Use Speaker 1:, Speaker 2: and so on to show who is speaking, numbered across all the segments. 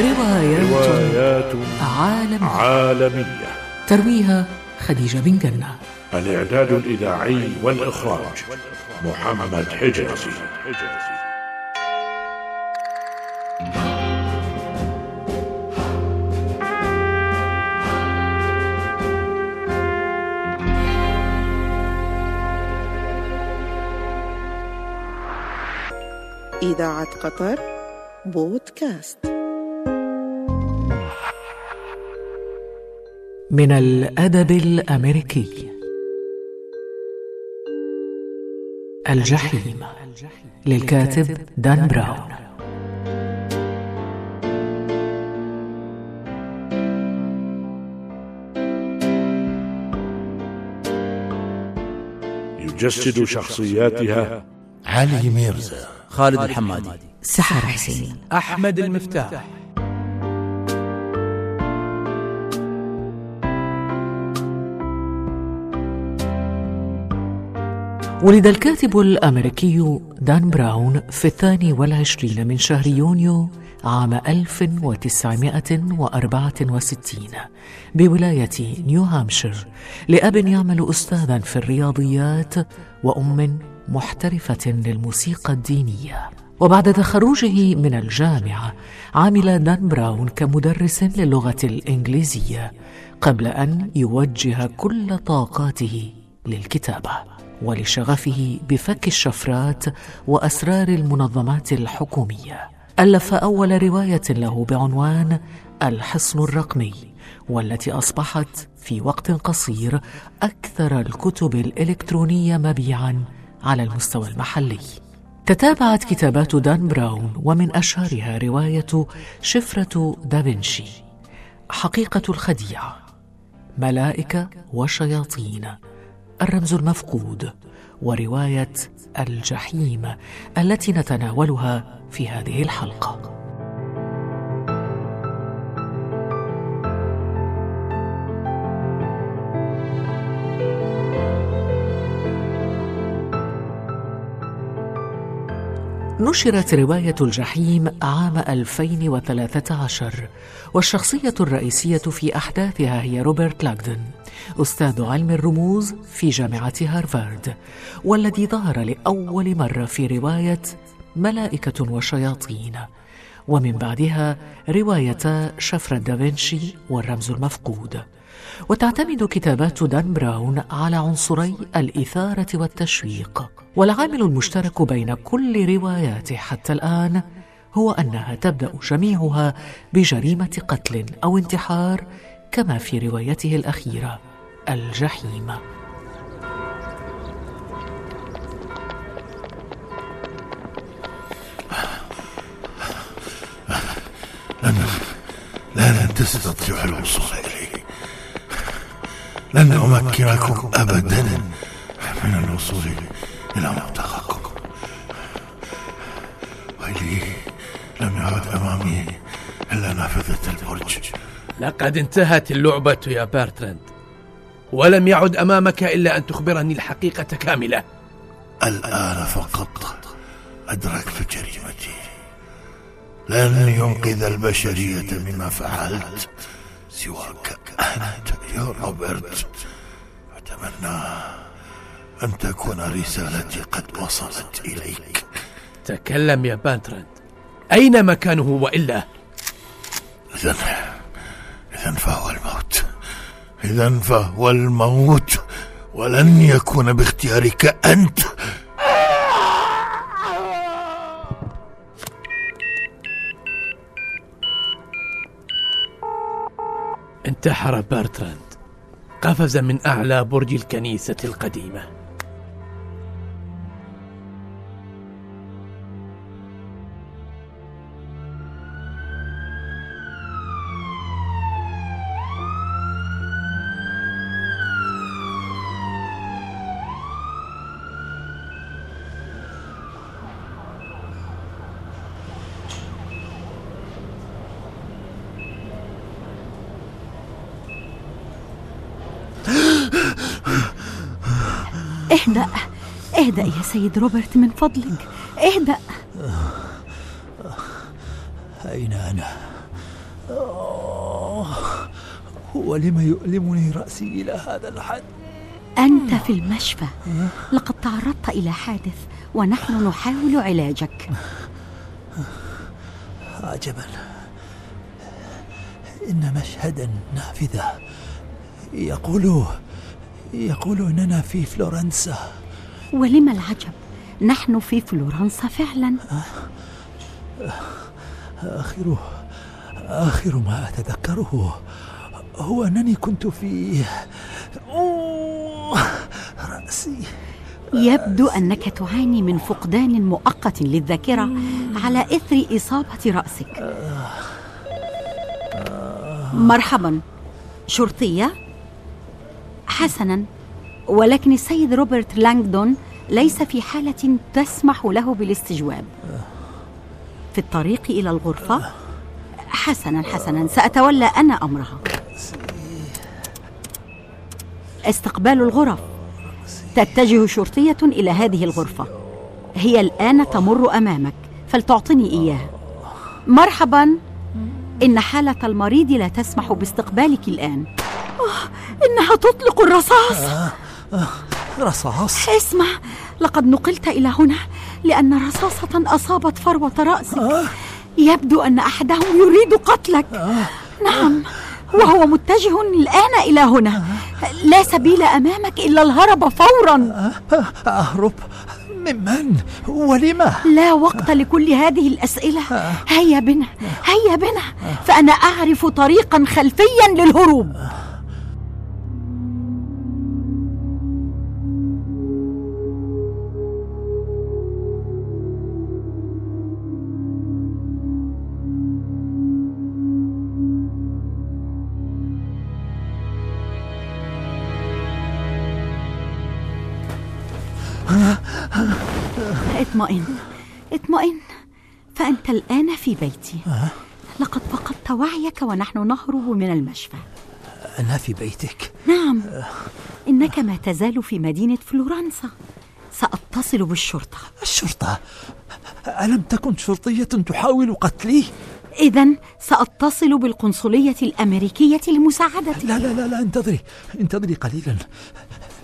Speaker 1: روايات,
Speaker 2: روايات
Speaker 1: عالم
Speaker 2: عالمية.
Speaker 1: ترويها خديجة بن جنة.
Speaker 2: الإعداد الإذاعي والإخراج محمد حجازي.
Speaker 3: إذاعة قطر بودكاست.
Speaker 1: من الأدب الأمريكي. الجحيم للكاتب دان براون.
Speaker 2: يجسد شخصياتها.
Speaker 4: علي ميرزا.
Speaker 5: خالد الحمادي.
Speaker 6: سحر حسين
Speaker 5: أحمد المفتاح.
Speaker 1: ولد الكاتب الأمريكي دان براون في الثاني والعشرين من شهر يونيو عام 1964 بولاية نيو هامشير لأب يعمل أستاذا في الرياضيات وأم محترفة للموسيقى الدينية. وبعد تخرجه من الجامعة عمل دان براون كمدرس للغة الإنجليزية قبل أن يوجه كل طاقاته للكتابة ولشغفه بفك الشفرات وأسرار المنظمات الحكومية. ألف أول رواية له بعنوان الحصن الرقمي والتي أصبحت في وقت قصير أكثر الكتب الإلكترونية مبيعاً على المستوى المحلي. تتابعت كتابات دان براون ومن أشهرها رواية شفرة دافنشي حقيقة الخديعة ملائكة وشياطين. الرمز المفقود ورواية الجحيم التي نتناولها في هذه الحلقة. نشرت رواية الجحيم عام 2013 والشخصية الرئيسية في أحداثها هي روبرت لاغدن أستاذ علم الرموز في جامعة هارفارد والذي ظهر لأول مرة في رواية ملائكة وشياطين. ومن بعدها رواية شفرة دافنشي والرمز المفقود. وتعتمد كتابات دان براون على عنصري الإثارة والتشويق. والعامل المشترك بين كل رواياته حتى الآن هو أنها تبدأ جميعها بجريمة قتل أو انتحار كما في روايته الأخيرة. الجحيم.
Speaker 4: لن لن تستطيع الوصول إليه. لن أمكنكم أبدا من الوصول إلى منطقكم. ويلي لم يعد أمامي إلا نافذة البرج.
Speaker 5: لقد انتهت اللعبة يا بارتراند. ولم يعد أمامك إلا أن تخبرني الحقيقة كاملة.
Speaker 4: الآن فقط أدركت جريمتي لن ينقذ البشرية مما فعلت سواك أنت يا روبرت. أتمنى أن تكون رسالتي قد وصلت إليك.
Speaker 5: تكلم يا بارتراند أين مكانه
Speaker 4: فهو الموت إذا فهو الموت ولن يكون باختيارك أنت.
Speaker 5: انتحر بارتراند. قفز من أعلى برج الكنيسة القديمة.
Speaker 6: اهدأ. اهدأ يا سيد روبرت من فضلك. اهدأ.
Speaker 7: أين أنا؟ ولم يؤلمني رأسي إلى هذا الحد.
Speaker 6: أنت في المشفى. لقد تعرضت إلى حادث ونحن نحاول علاجك.
Speaker 7: عجبا إن مشهدا نافذة. يقول يقول إننا في فلورنسا.
Speaker 6: ولم العجب؟ نحن في فلورنسا فعلا.
Speaker 7: آخر آخر ما أتذكره هو أنني كنت في أوه رأسي.
Speaker 6: يبدو أنك تعاني من فقدان مؤقت للذاكرة على إثر إصابة رأسك. مرحبا. شرطية؟ حسنا ولكن السيد روبرت لانغدون ليس في حالة تسمح له بالاستجواب. في الطريق إلى الغرفة حسنا حسنا سأتولى أنا أمرها. استقبال الغرف. تتجه شرطية إلى هذه الغرفة. هي الآن تمر أمامك فلتعطني إياها. مرحبا. إن حالة المريض لا تسمح باستقبالك الآن. إنها تطلق الرصاص.
Speaker 7: رصاص.
Speaker 6: اسمع لقد نقلت إلى هنا لأن رصاصة أصابت فروة رأسك. يبدو أن أحدهم يريد قتلك. نعم وهو متجه الآن إلى هنا. لا سبيل أمامك إلا الهرب فورا.
Speaker 7: أهرب. ممن ولما؟
Speaker 6: لا وقت لكل هذه الأسئلة. هيا بنا هيا بنا. فأنا أعرف طريقا خلفيا للهروب. اطمئن. اطمئن. فأنت الآن في بيتي. لقد فقدت وعيك ونحن نهرب من المشفى.
Speaker 7: أنا في بيتك.
Speaker 6: نعم. إنك ما تزال في مدينة فلورنسا. سأتصل بالشرطة.
Speaker 7: الشرطة؟ ألم تكن شرطية تحاول قتلي؟
Speaker 6: إذا سأتصل بالقنصلية الأمريكية لمساعدتك
Speaker 7: لا لا لا لا انتظري. انتظري قليلا.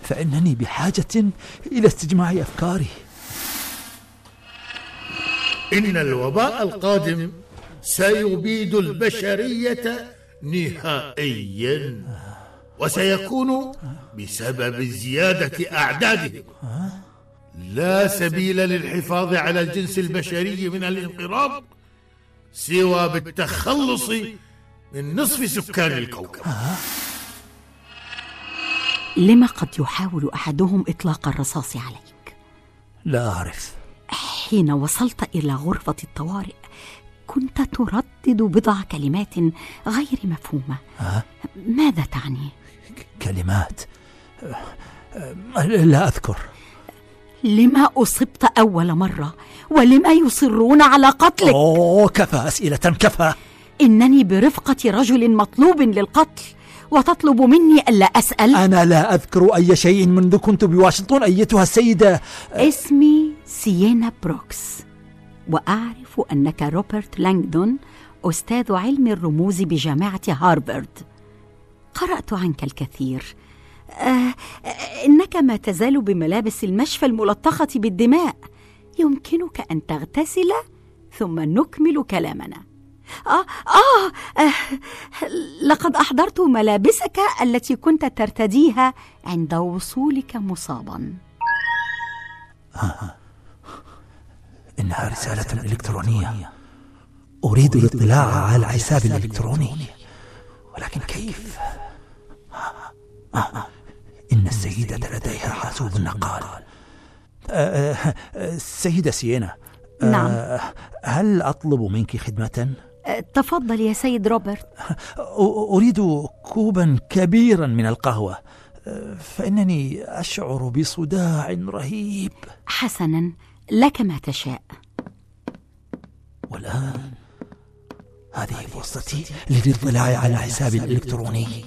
Speaker 7: فإنني بحاجة إلى استجماع أفكاري.
Speaker 4: إن الوباء القادم سيبيد البشرية نهائيا وسيكون بسبب زيادة أعدادهم. لا سبيل للحفاظ على الجنس البشري من الانقراض سوى بالتخلص من نصف سكان الكوكب.
Speaker 6: لما قد يحاول أحدهم إطلاق الرصاص عليك؟
Speaker 7: لا أعرف.
Speaker 6: حين وصلت إلى غرفة الطوارئ كنت تردد بضع كلمات غير مفهومة. ماذا تعني؟
Speaker 7: كلمات. لا أذكر.
Speaker 6: لما أصبت أول مرة؟ ولما يصرون على قتلك؟
Speaker 7: أوه كفى أسئلة كفى.
Speaker 6: إنني برفقة رجل مطلوب للقتل وتطلب مني ألا أسأل؟
Speaker 7: أنا لا أذكر أي شيء منذ كنت بواشنطن أيتها السيدة.
Speaker 6: اسمي سيينا بروكس. وأعرف أنك روبرت لانغدون أستاذ علم الرموز بجامعة هارفارد. قرأت عنك الكثير. آه إنك ما تزال بملابس المشفى الملطخة بالدماء. يمكنك أن تغتسل ثم نكمل كلامنا. آه, آه, آه لقد أحضرت ملابسك التي كنت ترتديها عند وصولك مصابا.
Speaker 7: إنها رسالة إلكترونية. أريد الاطلاع على الحساب الإلكتروني. ولكن كيف؟ إن السيدة لديها حاسوب نقال. آه، آه، سيدة سيينا
Speaker 6: نعم.
Speaker 7: هل أطلب منك خدمة؟
Speaker 6: تفضل يا سيد روبرت.
Speaker 7: أريد كوبا كبيرا من القهوة. فإنني أشعر بصداع رهيب.
Speaker 6: حسنا. لك ما تشاء.
Speaker 7: والآن هذه فرصتي للاطلاع على حسابي الإلكتروني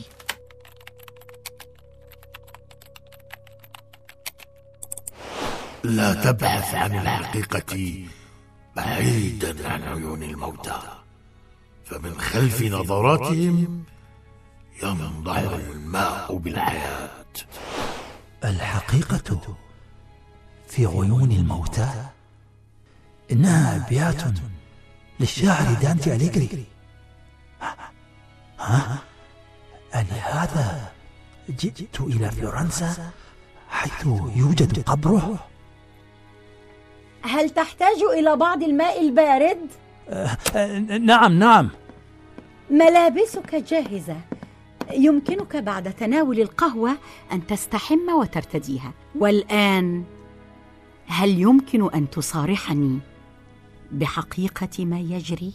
Speaker 4: لا تبحث عن الحقيقة بعيدا عن عيون الموتى فمن خلف نظراتهم ينضح الماء بالحياة.
Speaker 7: الحقيقة في عيون الموتى إنها أبيات للشاعر دانتي أليغري ها؟ ألهذا جئت إلى فلورنسا حيث يوجد قبره؟
Speaker 6: هل تحتاج إلى بعض الماء البارد؟
Speaker 7: نعم نعم
Speaker 6: ملابسك جاهزة يمكنك بعد تناول القهوة أن تستحم وترتديها والآن هل يمكن أن تصارحني بحقيقة ما يجري؟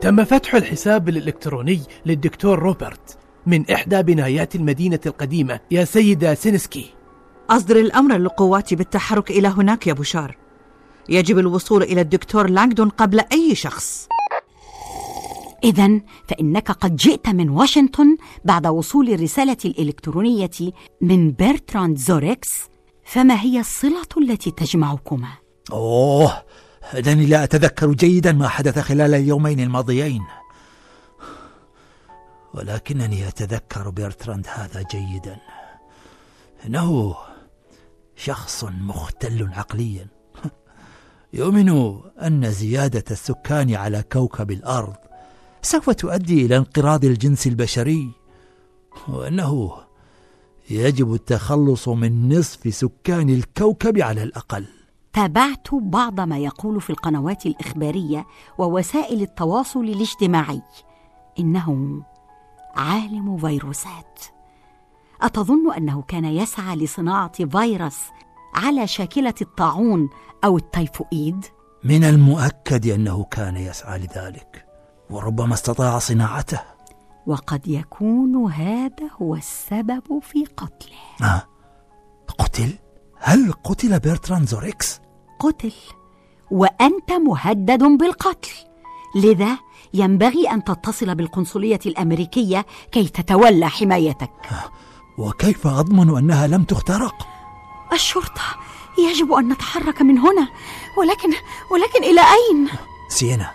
Speaker 5: تم فتح الحساب الإلكتروني للدكتور روبرت من إحدى بنايات المدينة القديمة. يا سيدة سينسكي.
Speaker 8: أصدر الأمر للقوات بالتحرك إلى هناك يا بشار يجب الوصول إلى الدكتور لانغدون قبل أي شخص.
Speaker 6: إذا فإنك قد جئت من واشنطن بعد وصول الرسالة الإلكترونية من بيرتراند زوريكس فما هي الصلة التي تجمعكما؟
Speaker 7: أوه إنني لا أتذكر جيدا ما حدث خلال اليومين الماضيين. ولكنني أتذكر بيرتراند هذا جيدا. إنه شخص مختل عقليا. يؤمن أن زيادة السكان على كوكب الأرض سوف تؤدي إلى انقراض الجنس البشري وأنه يجب التخلص من نصف سكان الكوكب على الأقل.
Speaker 6: تابعت بعض ما يقول في القنوات الإخبارية ووسائل التواصل الاجتماعي. إنه عالم فيروسات. أتظن أنه كان يسعى لصناعة فيروس على شاكلة الطاعون أو التيفوئيد؟
Speaker 7: من المؤكد أنه كان يسعى لذلك وربما استطاع صناعته
Speaker 6: وقد يكون هذا هو السبب في قتله
Speaker 7: آه. قتل؟ هل قتل بيرتراند زوريكس؟
Speaker 6: قتل وأنت مهدد بالقتل لذا ينبغي أن تتصل بالقنصلية الأمريكية كي تتولى حمايتك
Speaker 7: وكيف أضمن أنها لم تخترق؟
Speaker 6: الشرطة. يجب أن نتحرك من هنا. ولكن ولكن إلى أين؟
Speaker 7: سيينا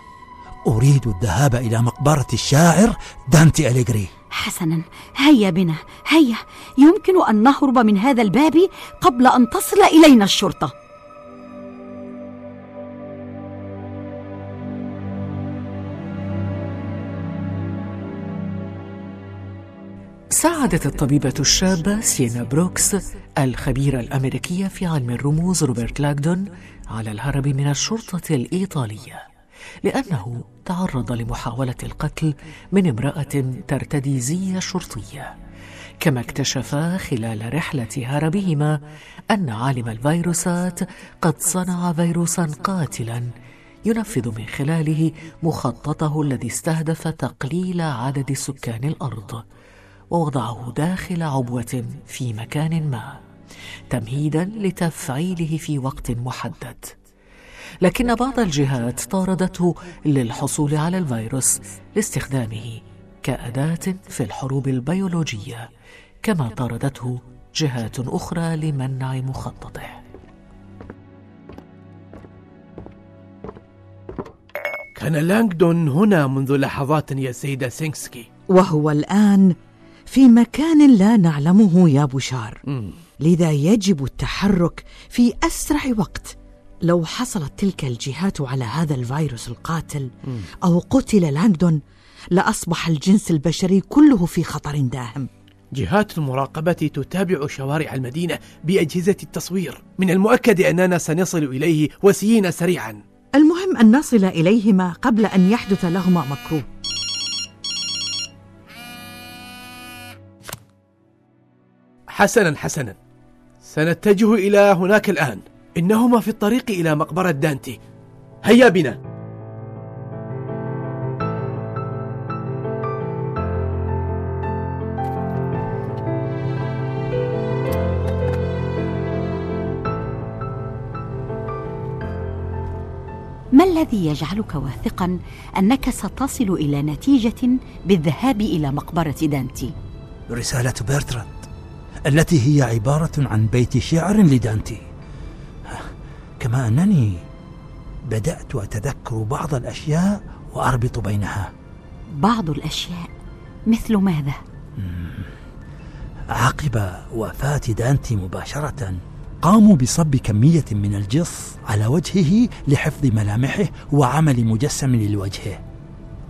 Speaker 7: أريد الذهاب إلى مقبرة الشاعر دانتي أليغييري
Speaker 6: حسنا. هيا بنا. هيا. يمكن أن نهرب من هذا الباب قبل أن تصل إلينا الشرطة.
Speaker 1: ساعدت الطبيبة الشابة سيينا بروكس الخبيرة الأمريكية في علم الرموز روبرت لانغدون على الهرب من الشرطة الإيطالية لأنه تعرض لمحاولة القتل من امرأة ترتدي زي شرطية. كما اكتشفا خلال رحلة هربهما أن عالم الفيروسات قد صنع فيروسا قاتلا ينفذ من خلاله مخططه الذي استهدف تقليل عدد سكان الأرض. ووضعه داخل عبوة في مكان ما تمهيدا لتفعيله في وقت محدد. لكن بعض الجهات طاردته للحصول على الفيروس لاستخدامه كأداة في الحروب البيولوجية كما طاردته جهات أخرى لمنع مخططه.
Speaker 5: كان لانغدون هنا منذ لحظات يا سيدة سينكسكي
Speaker 8: وهو الآن في مكان لا نعلمه يا بشار. لذا يجب التحرك في أسرع وقت. لو حصلت تلك الجهات على هذا الفيروس القاتل أو قتل لانغدون لأصبح الجنس البشري كله في خطر داهم.
Speaker 5: جهات المراقبة تتابع شوارع المدينة بأجهزة التصوير. من المؤكد أننا سنصل إليه وسيين سريعا.
Speaker 8: المهم أن نصل إليهما قبل أن يحدث لهما مكروه.
Speaker 5: حسنا حسنا. سنتجه إلى هناك الآن. إنهما في الطريق إلى مقبرة دانتي. هيا بنا.
Speaker 6: ما الذي يجعلك واثقا أنك ستصل إلى نتيجة بالذهاب إلى مقبرة دانتي؟
Speaker 7: رسالة بيرتراند التي هي عبارة عن بيت شعر لدانتي. كما أنني بدأت أتذكر بعض الأشياء وأربط بينها.
Speaker 6: بعض الأشياء مثل ماذا؟
Speaker 7: عقب وفاة دانتي مباشرة قاموا بصب كمية من الجص على وجهه لحفظ ملامحه وعمل مجسم لوجهه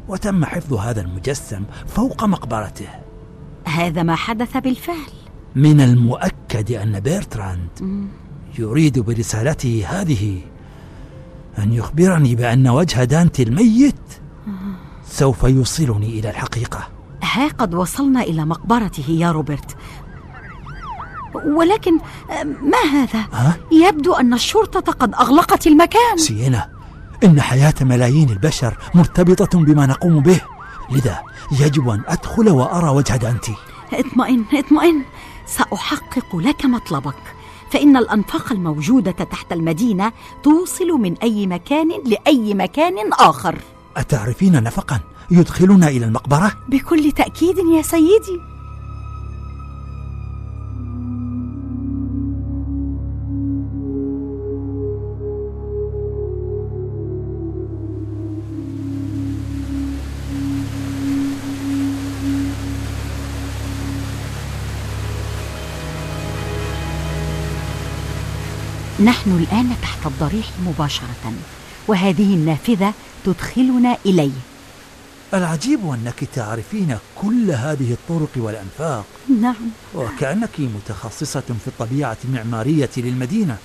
Speaker 7: وتم حفظ هذا المجسم فوق مقبرته.
Speaker 6: هذا ما حدث بالفعل.
Speaker 7: من المؤكد أن بيرتراند يريد برسالته هذه أن يخبرني بأن وجه دانتي الميت سوف يوصلني إلى الحقيقة.
Speaker 6: ها قد وصلنا إلى مقبرته يا روبرت. ولكن ما هذا؟
Speaker 7: ها؟
Speaker 6: يبدو أن الشرطة قد أغلقت المكان.
Speaker 7: سينا إن حياة ملايين البشر مرتبطة بما نقوم به لذا يجب أن أدخل وأرى وجه دانتي.
Speaker 6: اطمئن اطمئن. سأحقق لك مطلبك. فإن الأنفاق الموجودة تحت المدينة توصل من أي مكان لأي مكان آخر.
Speaker 7: أتعرفين نفقا يدخلنا إلى المقبرة؟
Speaker 6: بكل تأكيد يا سيدي. نحن الآن تحت الضريح مباشرة وهذه النافذة تدخلنا إليه.
Speaker 7: العجيب أنك تعرفين كل هذه الطرق والأنفاق.
Speaker 6: نعم.
Speaker 7: وكأنك متخصصة في الطبيعة المعمارية للمدينة.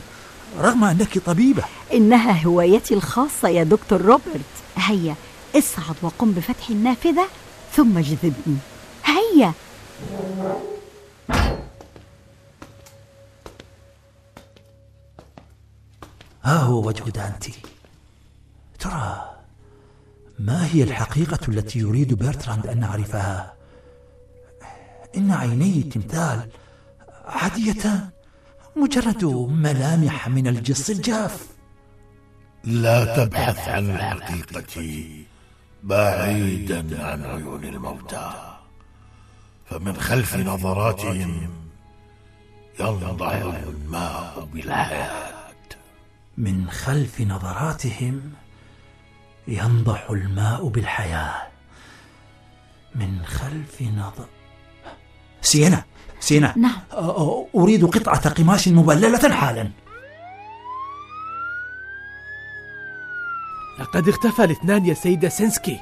Speaker 7: رغم أنك طبيبة.
Speaker 6: إنها هوايتي الخاصة يا دكتور روبرت. هيا اصعد وقم بفتح النافذة ثم اجذبني. هيا.
Speaker 7: ها هو وجه دانتي. ترى ما هي الحقيقة التي يريد بيرتراند أن نعرفها؟ إن عيني التمثال عاديتان مجرد ملامح من الجص الجاف.
Speaker 4: لا تبحث عن الحقيقة بعيدا عن عيون الموتى. فمن خلف نظراتهم ينضح الماء بالحياة.
Speaker 7: من خلف نظراتهم ينضح الماء بالحياة. من خلف نظر سينا سينا.
Speaker 6: نعم.
Speaker 7: أريد قطعة قماش مبللة حالا.
Speaker 5: لقد اختفى الاثنان يا سيدة سينسكي.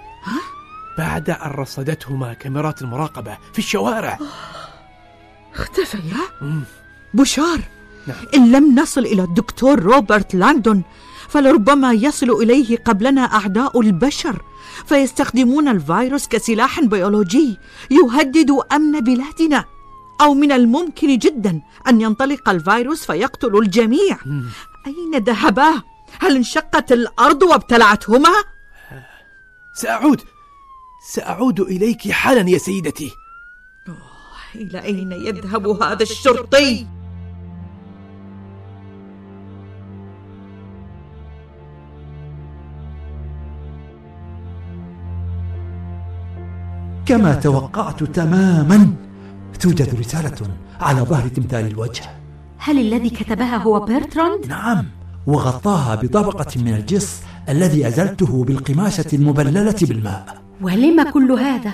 Speaker 5: بعد أن رصدتهما كاميرات المراقبة في الشوارع.
Speaker 8: اختفيا. بشار
Speaker 5: نعم.
Speaker 8: إن لم نصل إلى الدكتور روبرت لاندون فلربما يصل إليه قبلنا أعداء البشر فيستخدمون الفيروس كسلاح بيولوجي يهدد أمن بلادنا أو من الممكن جدا أن ينطلق الفيروس فيقتل الجميع أين ذهبا؟ هل انشقت الأرض وابتلعتهما؟
Speaker 5: سأعود سأعود إليك حالا يا سيدتي
Speaker 8: إلى أين يذهب هذا الشرطي؟
Speaker 7: كما توقعت تماما. توجد رسالة على ظهر تمثال الوجه.
Speaker 6: هل الذي كتبها هو بيرتراند؟
Speaker 7: نعم وغطاها بطبقة من الجص الذي أزلته بالقماشة المبللة بالماء.
Speaker 6: ولم كل هذا؟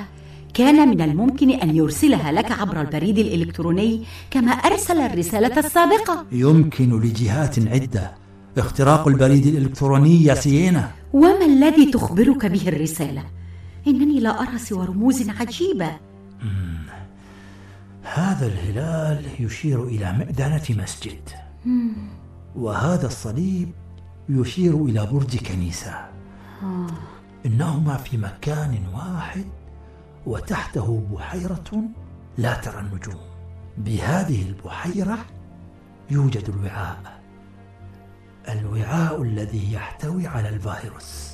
Speaker 6: كان من الممكن أن يرسلها لك عبر البريد الإلكتروني كما أرسل الرسالة السابقة.
Speaker 7: يمكن لجهات عدة. اختراق البريد الإلكتروني يا سيينا
Speaker 6: وما الذي تخبرك به الرسالة؟ إنني لا أرى سوى رموز عجيبة.
Speaker 7: هذا الهلال يشير إلى مئذنة مسجد. وهذا الصليب يشير إلى برج كنيسة. إنهما في مكان واحد وتحته بحيرة لا ترى النجوم. بهذه البحيرة يوجد الوعاء. الوعاء الذي يحتوي على الفيروس.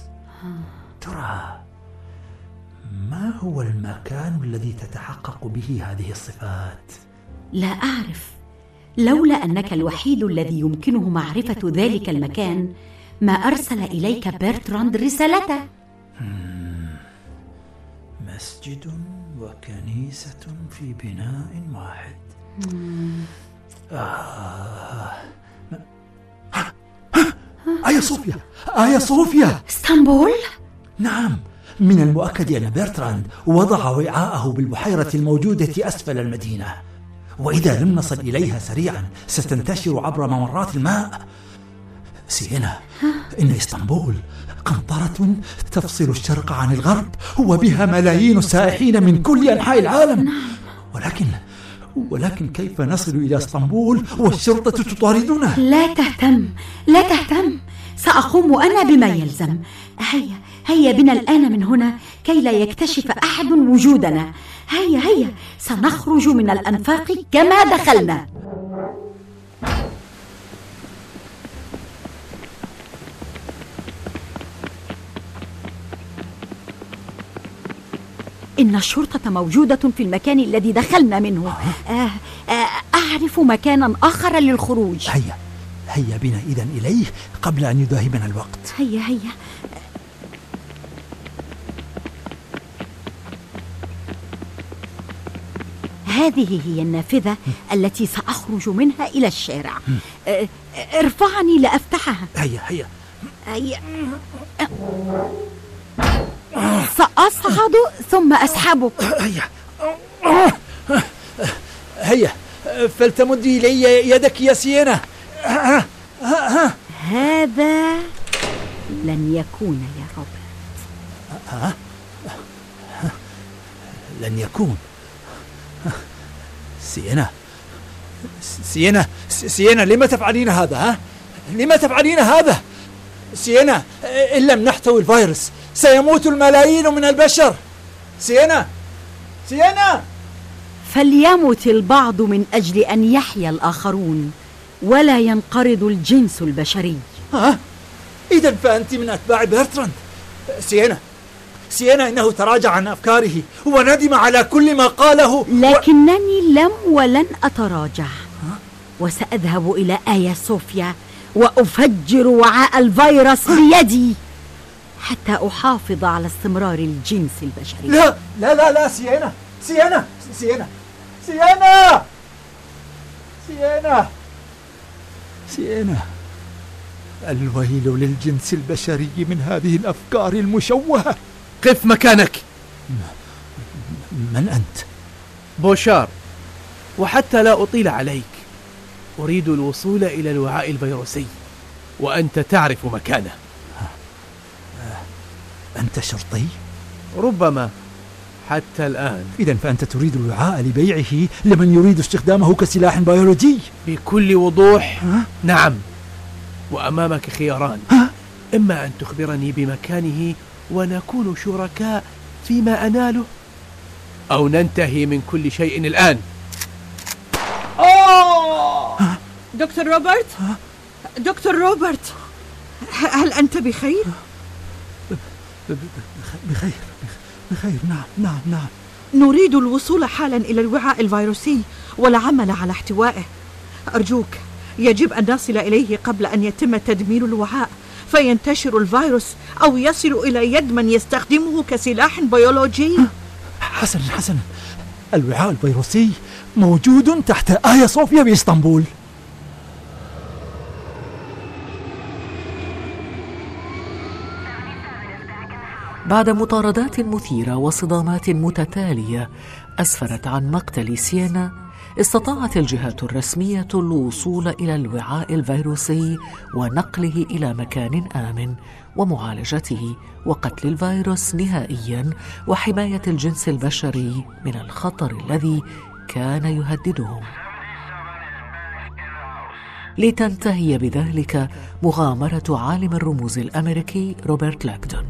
Speaker 7: ترى ما هو المكان الذي تتحقق به هذه الصفات؟
Speaker 6: لا أعرف. لولا أنك الوحيد الذي يمكنه معرفة ذلك المكان ما أرسل إليك بيرتراند رسالته.
Speaker 7: مسجد وكنيسة في بناء واحد. آه. آية صوفيا آية صوفيا.
Speaker 6: إسطنبول؟
Speaker 7: نعم. من المؤكد أن برتراند وضع وعاءه بالبحيرة الموجودة أسفل المدينة. وإذا لم نصل إليها سريعا ستنتشر عبر ممرات الماء. سينا إن إسطنبول قنطرة تفصل الشرق عن الغرب وبها ملايين السائحين من كل أنحاء العالم. ولكن ولكن كيف نصل إلى إسطنبول والشرطة تطاردنا؟
Speaker 6: لا تهتم لا تهتم. سأقوم أنا بما يلزم. هيا هيا بنا الآن من هنا كي لا يكتشف أحد وجودنا. هيا هيا سنخرج من الأنفاق كما دخلنا. إن الشرطة موجودة في المكان الذي دخلنا منه. آه آه أعرف مكانا آخر للخروج.
Speaker 7: هيا هيا بنا إذا إليه قبل أن يداهمنا الوقت.
Speaker 6: هيا هيا. هذه هي النافذة التي سأخرج منها إلى الشارع. آه، ارفعني لأفتحها.
Speaker 7: هيا هيا.
Speaker 6: هيا. سأصعد ثم أسحبك.
Speaker 7: هيا. هيا. فلتمدي إلي يدك يا سينا.
Speaker 6: هذا لن يكون يا روبرت
Speaker 7: لن يكون. سينا. سينا. سينا لما تفعلين هذا ها؟ لما تفعلين هذا؟ سينا إن لم نحتوي الفيروس سيموت الملايين من البشر. سينا. سينا.
Speaker 6: فليمت البعض من أجل أن يحيا الآخرون ولا ينقرض الجنس البشري.
Speaker 7: ها؟ إذا فأنت من أتباع برتراند سينا. سينا إنه تراجع عن أفكاره. وندم على كل ما قاله.
Speaker 6: لكنني لم ولن أتراجع. وسأذهب إلى آيا صوفيا وأفجر وعاء الفيروس بيدي حتى أحافظ على استمرار الجنس البشري.
Speaker 7: لا لا لا لا سينا سينا سينا سينا سينا سينا الويل للجنس البشري من هذه الأفكار المشوهة.
Speaker 5: قف مكانك
Speaker 7: من أنت؟
Speaker 5: بوشار وحتى لا أطيل عليك أريد الوصول إلى الوعاء الفيروسي وأنت تعرف مكانه
Speaker 7: أنت شرطي؟
Speaker 5: ربما حتى الآن
Speaker 7: إذا فأنت تريد الوعاء لبيعه لمن يريد استخدامه كسلاح بيولوجي
Speaker 5: بكل وضوح
Speaker 7: ها؟
Speaker 5: نعم وأمامك خياران
Speaker 7: ها؟
Speaker 5: إما أن تخبرني بمكانه ونكون شركاء فيما أناله. أو ننتهي من كل شيء الآن.
Speaker 8: دكتور روبرت؟ دكتور روبرت! هل أنت بخير؟
Speaker 7: بخير بخير. نعم نعم نعم.
Speaker 8: نريد الوصول حالا إلى الوعاء الفيروسي والعمل على احتوائه. أرجوك يجب أن نصل إليه قبل أن يتم تدمير الوعاء. فينتشر الفيروس أو يصل إلى يد من يستخدمه كسلاح بيولوجي.
Speaker 7: حسنا حسنا الوعاء الفيروسي موجود تحت آيا صوفيا بإسطنبول.
Speaker 1: بعد مطاردات مثيرة وصدامات متتالية أسفرت عن مقتل سينا استطاعت الجهات الرسمية الوصول إلى الوعاء الفيروسي ونقله إلى مكان آمن ومعالجته وقتل الفيروس نهائيا وحماية الجنس البشري من الخطر الذي كان يهددهم. لتنتهي بذلك مغامرة عالم الرموز الأمريكي روبرت لاكدون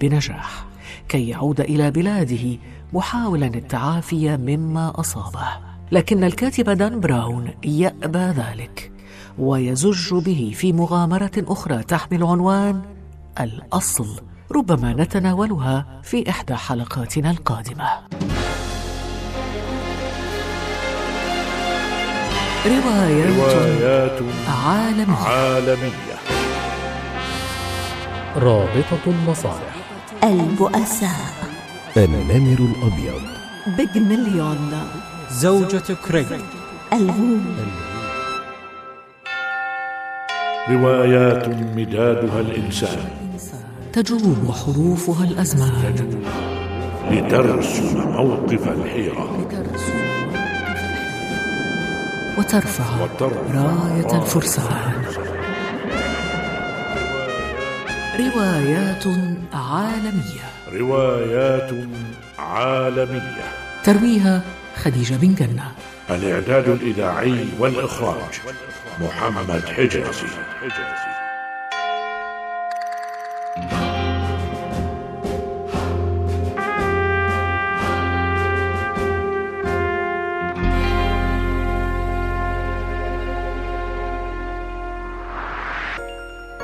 Speaker 1: بنجاح كي يعود إلى بلاده محاولا التعافي مما أصابه. لكن الكاتب دان براون يأبى ذلك ويزج به في مغامرة أخرى تحمل عنوان الأصل ربما نتناولها في إحدى حلقاتنا القادمة. روايات
Speaker 2: روايات
Speaker 1: عالمية.
Speaker 2: عالمية.
Speaker 1: رابطة المصالح.
Speaker 9: البؤساء.
Speaker 10: النمر الأبيض.
Speaker 9: بيج مليون.
Speaker 11: زوجة كريغ.
Speaker 9: الغول
Speaker 2: روايات مدادها الإنسان.
Speaker 1: تجوب حروفها الأزمان.
Speaker 2: لترسم موقف الحيرة.
Speaker 1: وترفع راية الفرسان. روايات عالمية.
Speaker 2: روايات عالمية.
Speaker 1: ترويها خديجة بن جنة.
Speaker 2: الإعداد الإذاعي والإخراج محمد حجازي.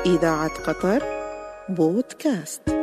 Speaker 3: إذاعة قطر بودكاست.